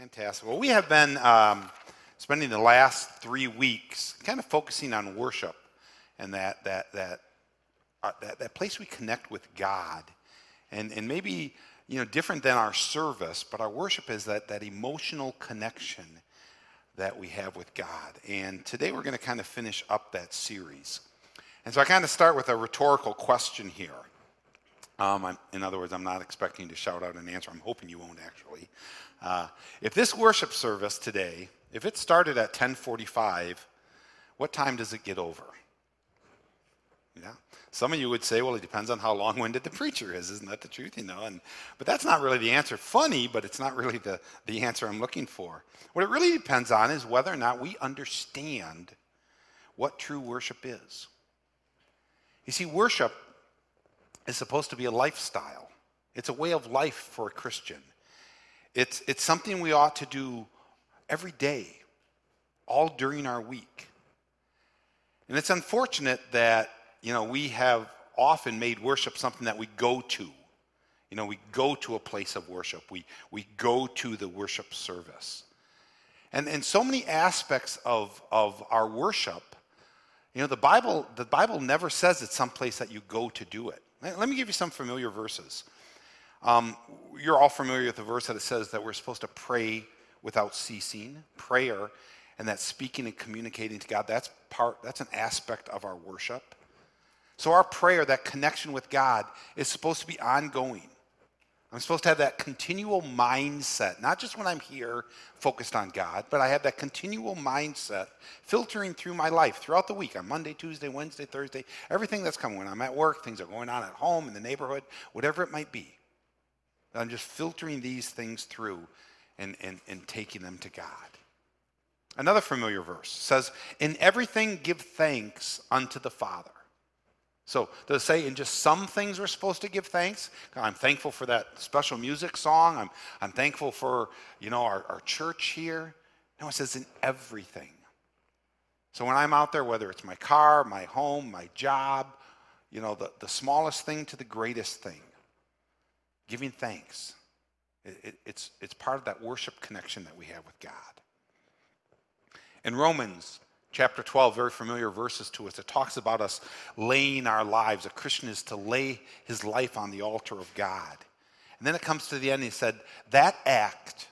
Fantastic. Well, we have been um, spending the last three weeks kind of focusing on worship and that that that uh, that, that place we connect with God, and and maybe you know different than our service, but our worship is that that emotional connection that we have with God. And today we're going to kind of finish up that series. And so I kind of start with a rhetorical question here. Um, in other words, I'm not expecting to shout out an answer. I'm hoping you won't actually. Uh, if this worship service today, if it started at 10:45, what time does it get over? Yeah. Some of you would say, well, it depends on how long-winded the preacher is. Isn't that the truth? You know, and but that's not really the answer. Funny, but it's not really the, the answer I'm looking for. What it really depends on is whether or not we understand what true worship is. You see, worship is supposed to be a lifestyle. It's a way of life for a Christian. It's, it's something we ought to do every day, all during our week. And it's unfortunate that, you know, we have often made worship something that we go to. You know, we go to a place of worship. We, we go to the worship service. And, and so many aspects of, of our worship, you know, the Bible, the Bible never says it's some place that you go to do it. Let me give you some familiar verses. Um, you're all familiar with the verse that it says that we're supposed to pray without ceasing. Prayer and that speaking and communicating to God, that's part, that's an aspect of our worship. So our prayer, that connection with God, is supposed to be ongoing. I'm supposed to have that continual mindset, not just when I'm here focused on God, but I have that continual mindset filtering through my life throughout the week on Monday, Tuesday, Wednesday, Thursday, everything that's coming. When I'm at work, things are going on at home, in the neighborhood, whatever it might be. I'm just filtering these things through and, and, and taking them to God. Another familiar verse says, In everything give thanks unto the Father. So does it say in just some things we're supposed to give thanks? I'm thankful for that special music song. I'm, I'm thankful for, you know, our, our church here. No, it says in everything. So when I'm out there, whether it's my car, my home, my job, you know, the, the smallest thing to the greatest thing, giving thanks. It, it, it's, it's part of that worship connection that we have with God. In Romans chapter 12, very familiar verses to us. It talks about us laying our lives. A Christian is to lay his life on the altar of God. And then it comes to the end, he said, that act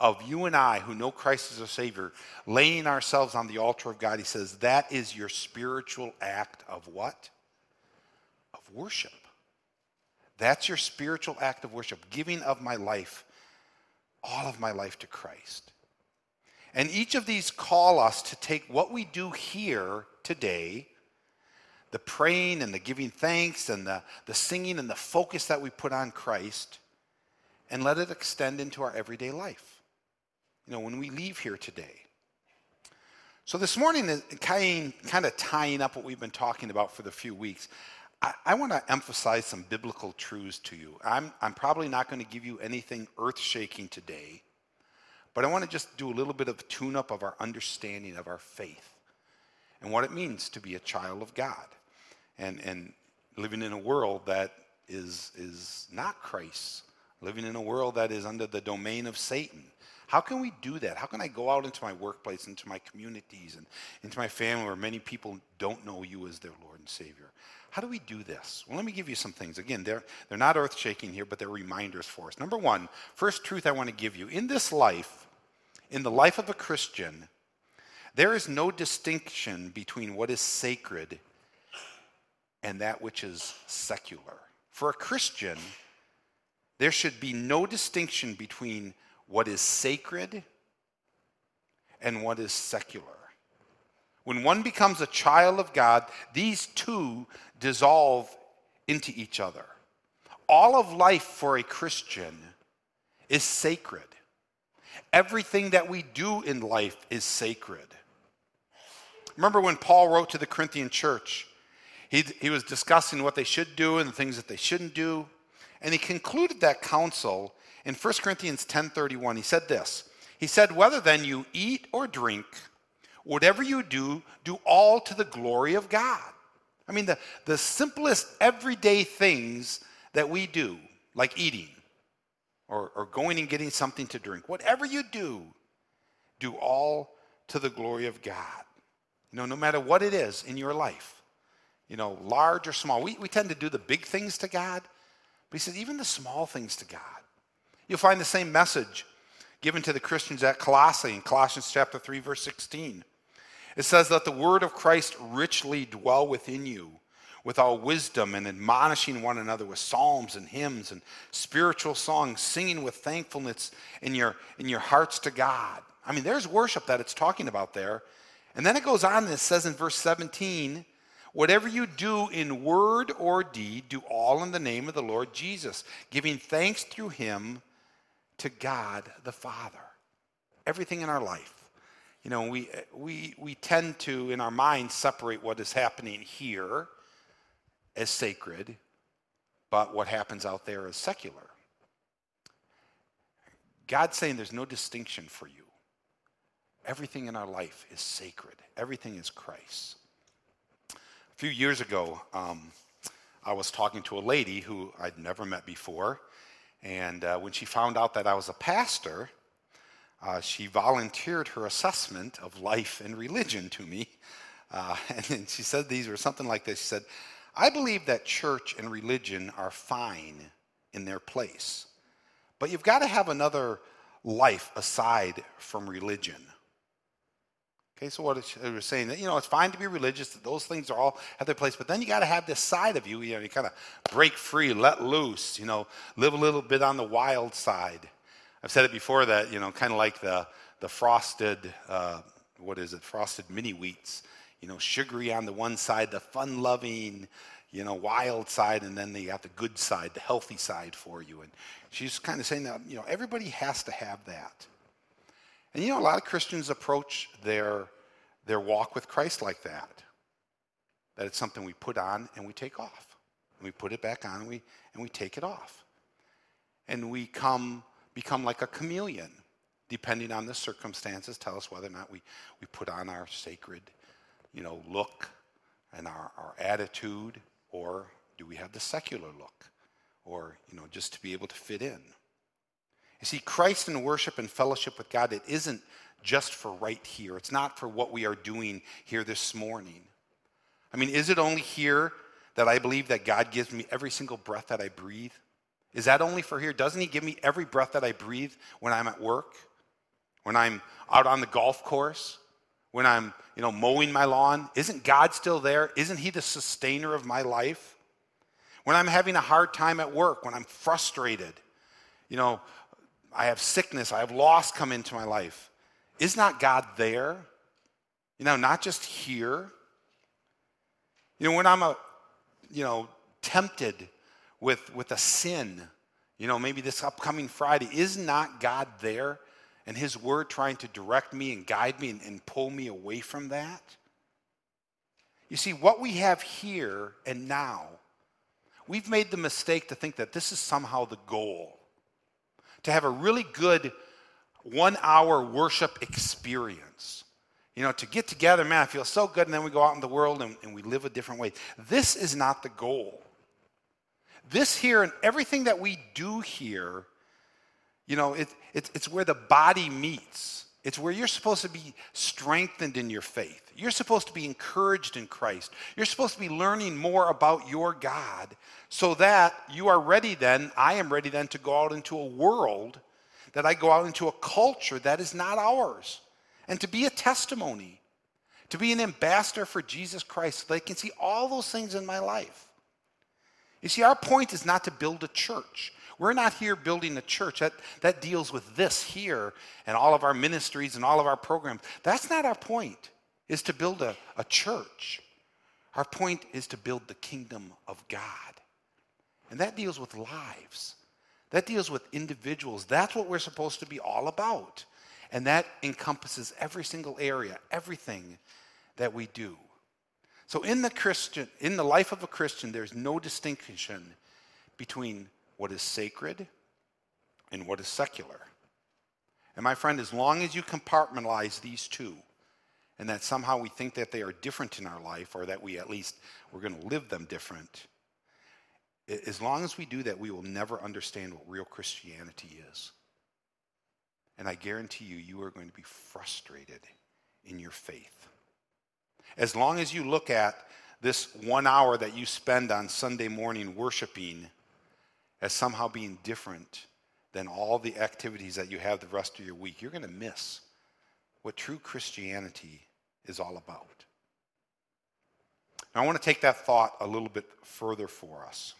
of you and I who know Christ as our Savior, laying ourselves on the altar of God, he says, that is your spiritual act of what? Of worship. That's your spiritual act of worship, giving of my life, all of my life to Christ. And each of these call us to take what we do here today, the praying and the giving thanks and the, the singing and the focus that we put on Christ, and let it extend into our everyday life. You know, when we leave here today. So this morning, kind, kind of tying up what we've been talking about for the few weeks, I, I want to emphasize some biblical truths to you. I'm, I'm probably not going to give you anything earth shaking today. But I want to just do a little bit of tune up of our understanding of our faith and what it means to be a child of God and, and living in a world that is, is not Christ, living in a world that is under the domain of Satan. How can we do that? How can I go out into my workplace, into my communities, and into my family where many people don't know you as their Lord and Savior? How do we do this? Well, let me give you some things. Again, they're, they're not earth shaking here, but they're reminders for us. Number one, first truth I want to give you in this life, in the life of a Christian, there is no distinction between what is sacred and that which is secular. For a Christian, there should be no distinction between what is sacred and what is secular. When one becomes a child of God, these two dissolve into each other. All of life for a Christian is sacred. Everything that we do in life is sacred. Remember when Paul wrote to the Corinthian church, he, he was discussing what they should do and the things that they shouldn't do. And he concluded that counsel in 1 Corinthians 10:31. He said this. He said, "Whether then you eat or drink, whatever you do, do all to the glory of God." I mean, the, the simplest everyday things that we do, like eating, or, or going and getting something to drink. Whatever you do, do all to the glory of God. You know, no matter what it is in your life, you know, large or small. We, we tend to do the big things to God, but he says even the small things to God. You'll find the same message given to the Christians at Colossae in Colossians chapter 3, verse 16. It says, Let the word of Christ richly dwell within you with all wisdom and admonishing one another with psalms and hymns and spiritual songs, singing with thankfulness in your, in your hearts to God. I mean, there's worship that it's talking about there. And then it goes on and it says in verse 17, Whatever you do in word or deed, do all in the name of the Lord Jesus, giving thanks through him to God the Father. Everything in our life. You know, we, we, we tend to, in our minds, separate what is happening here as sacred, but what happens out there is secular. God's saying there's no distinction for you. Everything in our life is sacred, everything is Christ. A few years ago, um, I was talking to a lady who I'd never met before. And uh, when she found out that I was a pastor, uh, she volunteered her assessment of life and religion to me. Uh, and she said these were something like this. She said, I believe that church and religion are fine in their place, but you've got to have another life aside from religion. Okay, so what it was saying that you know it's fine to be religious; those things are all have their place, but then you got to have this side of you. You know, you kind of break free, let loose. You know, live a little bit on the wild side. I've said it before that you know, kind of like the the frosted, uh, what is it? Frosted mini wheats. You know, sugary on the one side, the fun-loving, you know, wild side, and then they got the good side, the healthy side for you. And she's kind of saying that you know everybody has to have that. And you know, a lot of Christians approach their, their walk with Christ like that. That it's something we put on and we take off. And we put it back on and we, and we take it off. And we come, become like a chameleon, depending on the circumstances, tell us whether or not we, we put on our sacred, you know, look and our, our attitude, or do we have the secular look? Or, you know, just to be able to fit in. You see, Christ in worship and fellowship with God, it isn't just for right here. It's not for what we are doing here this morning. I mean, is it only here that I believe that God gives me every single breath that I breathe? Is that only for here? Doesn't He give me every breath that I breathe when I'm at work? When I'm out on the golf course? When I'm, you know, mowing my lawn? Isn't God still there? Isn't He the sustainer of my life? When I'm having a hard time at work, when I'm frustrated, you know, I have sickness, I have loss come into my life. Is not God there? You know, not just here. You know, when I'm a, you know, tempted with with a sin, you know, maybe this upcoming Friday, is not God there and His Word trying to direct me and guide me and, and pull me away from that? You see, what we have here and now, we've made the mistake to think that this is somehow the goal to have a really good one hour worship experience. You know, to get together, man, I feel so good, and then we go out in the world and, and we live a different way. This is not the goal. This here and everything that we do here, you know, it, it, it's where the body meets. It's where you're supposed to be strengthened in your faith. You're supposed to be encouraged in Christ. You're supposed to be learning more about your God so that you are ready then, I am ready then to go out into a world, that I go out into a culture that is not ours, and to be a testimony, to be an ambassador for Jesus Christ so they can see all those things in my life. You see, our point is not to build a church. We're not here building a church. That, that deals with this here and all of our ministries and all of our programs. That's not our point, is to build a, a church. Our point is to build the kingdom of God. And that deals with lives. That deals with individuals. That's what we're supposed to be all about. And that encompasses every single area, everything that we do. So in the Christian, in the life of a Christian, there's no distinction between what is sacred and what is secular. And my friend, as long as you compartmentalize these two, and that somehow we think that they are different in our life, or that we at least we're going to live them different, as long as we do that, we will never understand what real Christianity is. And I guarantee you, you are going to be frustrated in your faith. As long as you look at this one hour that you spend on Sunday morning worshiping as somehow being different than all the activities that you have the rest of your week, you're going to miss what true Christianity is all about. Now, I want to take that thought a little bit further for us.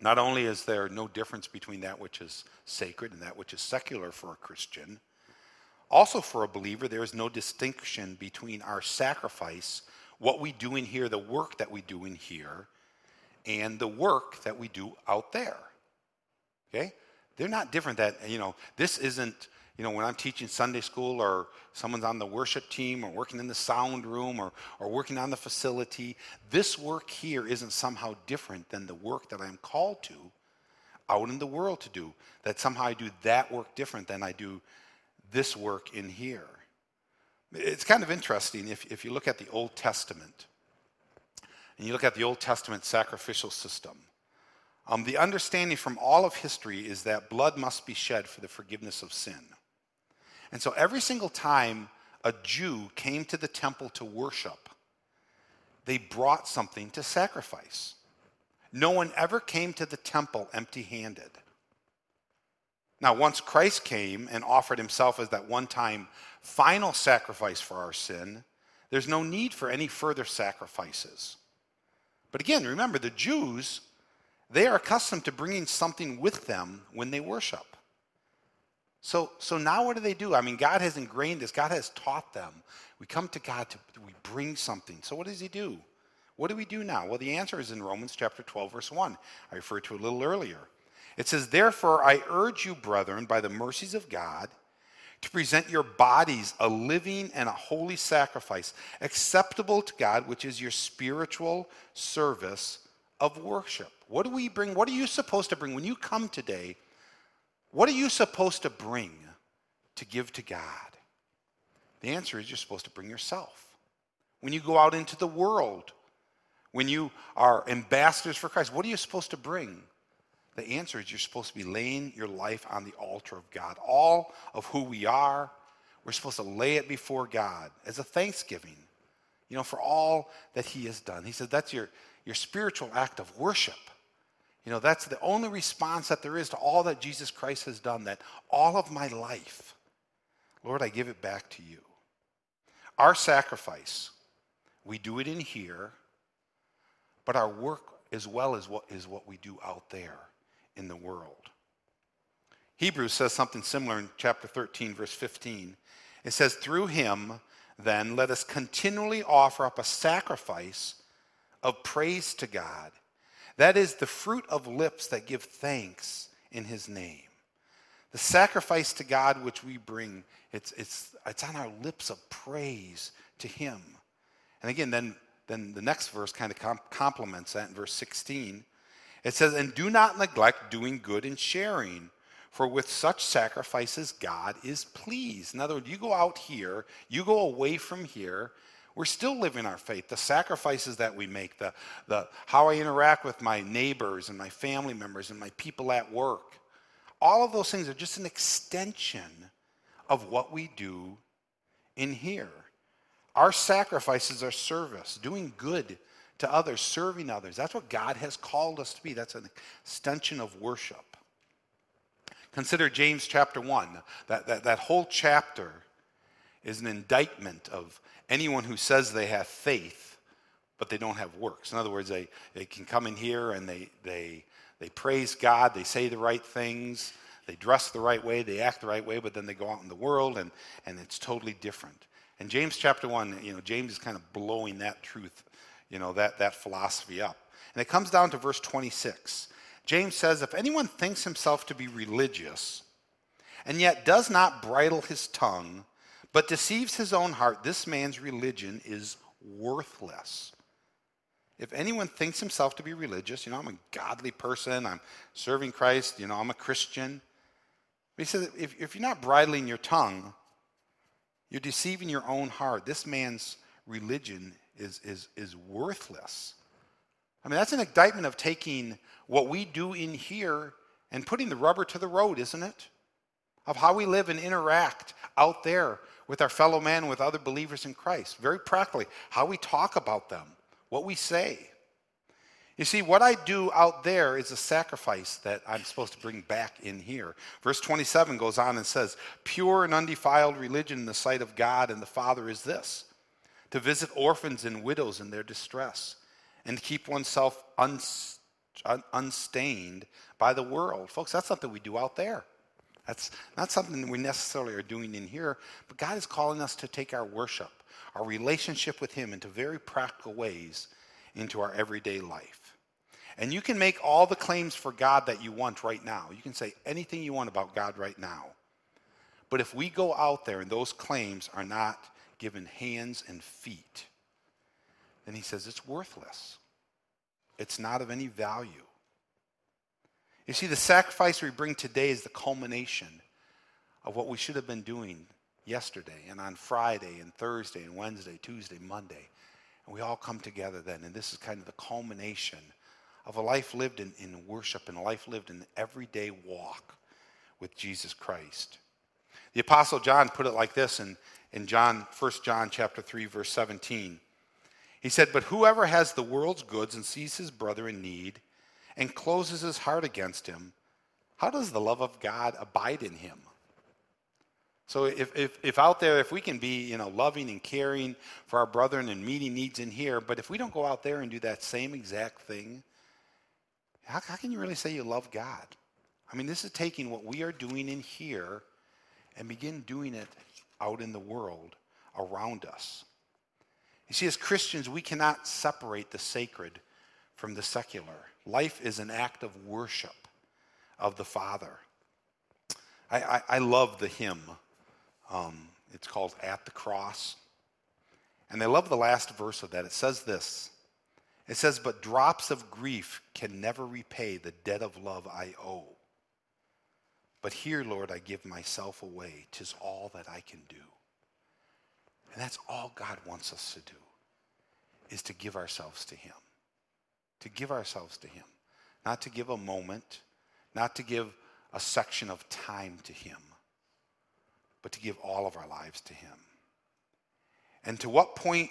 Not only is there no difference between that which is sacred and that which is secular for a Christian, also for a believer, there is no distinction between our sacrifice, what we do in here, the work that we do in here, and the work that we do out there. Okay? They're not different that, you know, this isn't you know, when I'm teaching Sunday school or someone's on the worship team or working in the sound room or, or working on the facility, this work here isn't somehow different than the work that I'm called to out in the world to do. That somehow I do that work different than I do this work in here. It's kind of interesting if, if you look at the Old Testament and you look at the Old Testament sacrificial system. Um, the understanding from all of history is that blood must be shed for the forgiveness of sin. And so every single time a Jew came to the temple to worship, they brought something to sacrifice. No one ever came to the temple empty handed. Now, once Christ came and offered himself as that one time final sacrifice for our sin, there's no need for any further sacrifices. But again, remember, the Jews, they are accustomed to bringing something with them when they worship. So, so now what do they do? I mean, God has ingrained this. God has taught them. We come to God to we bring something. So what does he do? What do we do now? Well, the answer is in Romans chapter 12, verse 1. I referred to a little earlier. It says, Therefore, I urge you, brethren, by the mercies of God, to present your bodies a living and a holy sacrifice, acceptable to God, which is your spiritual service of worship. What do we bring? What are you supposed to bring? When you come today, what are you supposed to bring to give to God? The answer is you're supposed to bring yourself. When you go out into the world, when you are ambassadors for Christ, what are you supposed to bring? The answer is you're supposed to be laying your life on the altar of God. All of who we are, we're supposed to lay it before God as a thanksgiving, you know, for all that He has done. He said that's your, your spiritual act of worship. You know, that's the only response that there is to all that Jesus Christ has done, that all of my life, Lord, I give it back to you. Our sacrifice, we do it in here, but our work as well as what is what we do out there in the world. Hebrews says something similar in chapter 13, verse 15. It says, Through him, then, let us continually offer up a sacrifice of praise to God that is the fruit of lips that give thanks in his name. The sacrifice to God which we bring, it's, it's, it's on our lips of praise to him. And again, then, then the next verse kind of com- complements that in verse 16. It says, And do not neglect doing good and sharing, for with such sacrifices God is pleased. In other words, you go out here, you go away from here, we're still living our faith. The sacrifices that we make, the, the, how I interact with my neighbors and my family members and my people at work, all of those things are just an extension of what we do in here. Our sacrifices are service, doing good to others, serving others. That's what God has called us to be. That's an extension of worship. Consider James chapter 1. That, that, that whole chapter is an indictment of anyone who says they have faith, but they don't have works. In other words, they, they can come in here and they, they, they praise God, they say the right things, they dress the right way, they act the right way, but then they go out in the world and, and it's totally different. And James chapter 1, you know, James is kind of blowing that truth, you know, that, that philosophy up. And it comes down to verse 26. James says, If anyone thinks himself to be religious and yet does not bridle his tongue, but deceives his own heart, this man's religion is worthless. If anyone thinks himself to be religious, you know, I'm a godly person, I'm serving Christ, you know, I'm a Christian. But he says, if, if you're not bridling your tongue, you're deceiving your own heart. This man's religion is, is, is worthless. I mean, that's an indictment of taking what we do in here and putting the rubber to the road, isn't it? Of how we live and interact out there with our fellow man, with other believers in Christ. Very practically, how we talk about them, what we say. You see, what I do out there is a sacrifice that I'm supposed to bring back in here. Verse 27 goes on and says, Pure and undefiled religion in the sight of God and the Father is this to visit orphans and widows in their distress, and keep oneself unstained by the world. Folks, that's something we do out there. That's not something that we necessarily are doing in here, but God is calling us to take our worship, our relationship with Him, into very practical ways into our everyday life. And you can make all the claims for God that you want right now. You can say anything you want about God right now. But if we go out there and those claims are not given hands and feet, then he says it's worthless. It's not of any value. You see, the sacrifice we bring today is the culmination of what we should have been doing yesterday and on Friday and Thursday and Wednesday, Tuesday, Monday. And we all come together then, and this is kind of the culmination of a life lived in, in worship and a life lived in everyday walk with Jesus Christ. The Apostle John put it like this in, in John, 1 John chapter 3, verse 17. He said, But whoever has the world's goods and sees his brother in need and closes his heart against him, how does the love of God abide in him? So if, if, if out there, if we can be, you know, loving and caring for our brethren and meeting needs in here, but if we don't go out there and do that same exact thing, how, how can you really say you love God? I mean, this is taking what we are doing in here and begin doing it out in the world around us. You see, as Christians, we cannot separate the sacred from the secular. Life is an act of worship of the Father. I, I, I love the hymn. Um, it's called At the Cross. And I love the last verse of that. It says this it says, But drops of grief can never repay the debt of love I owe. But here, Lord, I give myself away. Tis all that I can do. And that's all God wants us to do, is to give ourselves to Him. To give ourselves to Him. Not to give a moment, not to give a section of time to Him, but to give all of our lives to Him. And to what point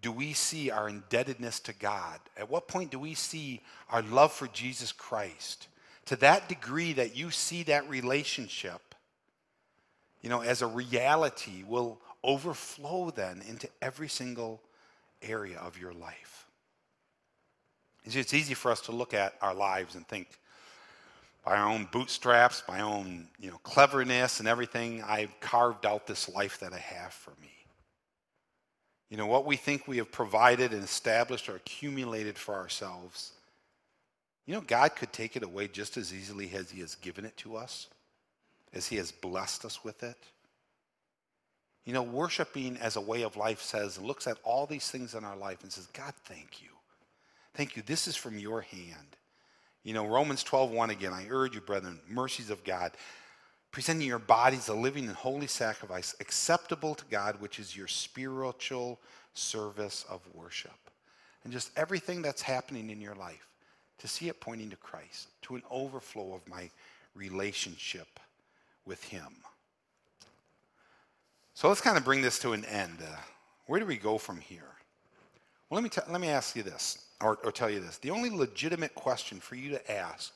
do we see our indebtedness to God? At what point do we see our love for Jesus Christ? To that degree that you see that relationship, you know, as a reality will overflow then into every single area of your life. It's easy for us to look at our lives and think, by our own bootstraps, by own you know, cleverness and everything, I've carved out this life that I have for me. You know, what we think we have provided and established or accumulated for ourselves, you know, God could take it away just as easily as He has given it to us, as He has blessed us with it. You know, worshiping as a way of life says, looks at all these things in our life and says, God, thank you. Thank you. This is from your hand. You know, Romans 12, 1 again, I urge you, brethren, mercies of God presenting your bodies a living and holy sacrifice acceptable to God, which is your spiritual service of worship. And just everything that's happening in your life, to see it pointing to Christ, to an overflow of my relationship with Him. So let's kind of bring this to an end. Uh, where do we go from here? Well, let me, t- let me ask you this, or, or tell you this. The only legitimate question for you to ask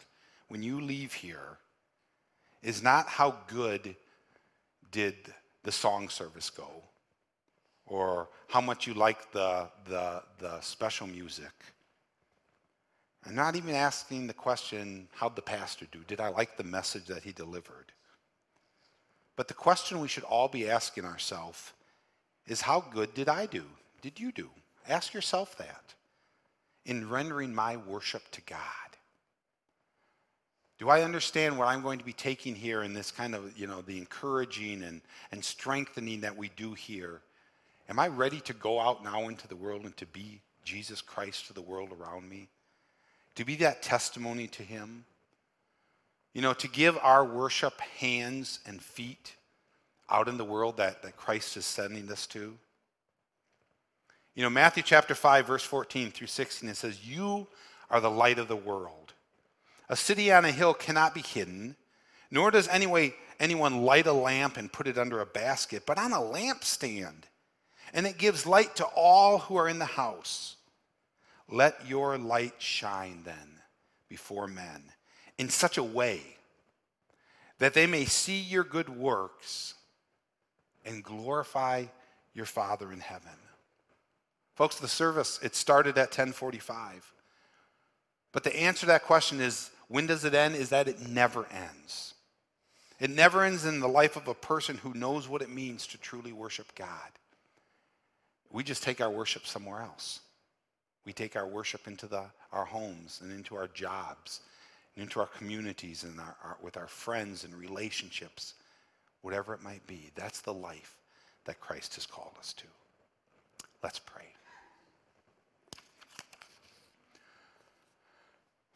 when you leave here is not how good did the song service go or how much you like the, the, the special music. I'm not even asking the question, how'd the pastor do? Did I like the message that he delivered? But the question we should all be asking ourselves is how good did I do? Did you do? Ask yourself that in rendering my worship to God. Do I understand what I'm going to be taking here in this kind of, you know, the encouraging and, and strengthening that we do here? Am I ready to go out now into the world and to be Jesus Christ to the world around me? To be that testimony to Him? You know, to give our worship hands and feet out in the world that, that Christ is sending us to? You know, Matthew chapter 5, verse 14 through 16, it says, You are the light of the world. A city on a hill cannot be hidden, nor does anyway, anyone light a lamp and put it under a basket, but on a lampstand. And it gives light to all who are in the house. Let your light shine then before men in such a way that they may see your good works and glorify your Father in heaven. Folks, the service, it started at 1045. But the answer to that question is when does it end? Is that it never ends. It never ends in the life of a person who knows what it means to truly worship God. We just take our worship somewhere else. We take our worship into the, our homes and into our jobs, and into our communities and our, our, with our friends and relationships, whatever it might be. That's the life that Christ has called us to. Let's pray.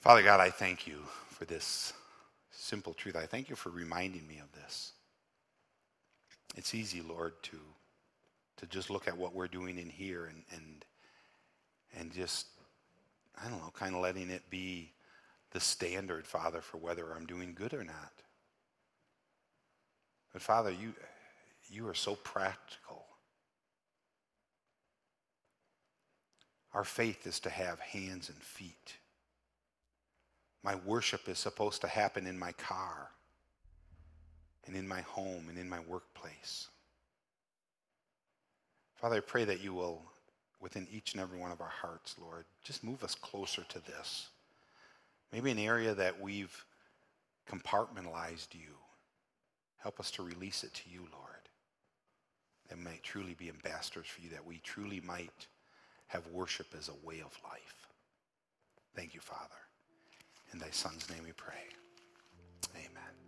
Father God, I thank you for this simple truth. I thank you for reminding me of this. It's easy, Lord, to, to just look at what we're doing in here and, and, and just, I don't know, kind of letting it be the standard, Father, for whether I'm doing good or not. But Father, you, you are so practical. Our faith is to have hands and feet. My worship is supposed to happen in my car and in my home and in my workplace. Father, I pray that you will, within each and every one of our hearts, Lord, just move us closer to this. Maybe an area that we've compartmentalized you. Help us to release it to you, Lord. That might truly be ambassadors for you, that we truly might have worship as a way of life. Thank you, Father. In thy Son's name we pray. Amen.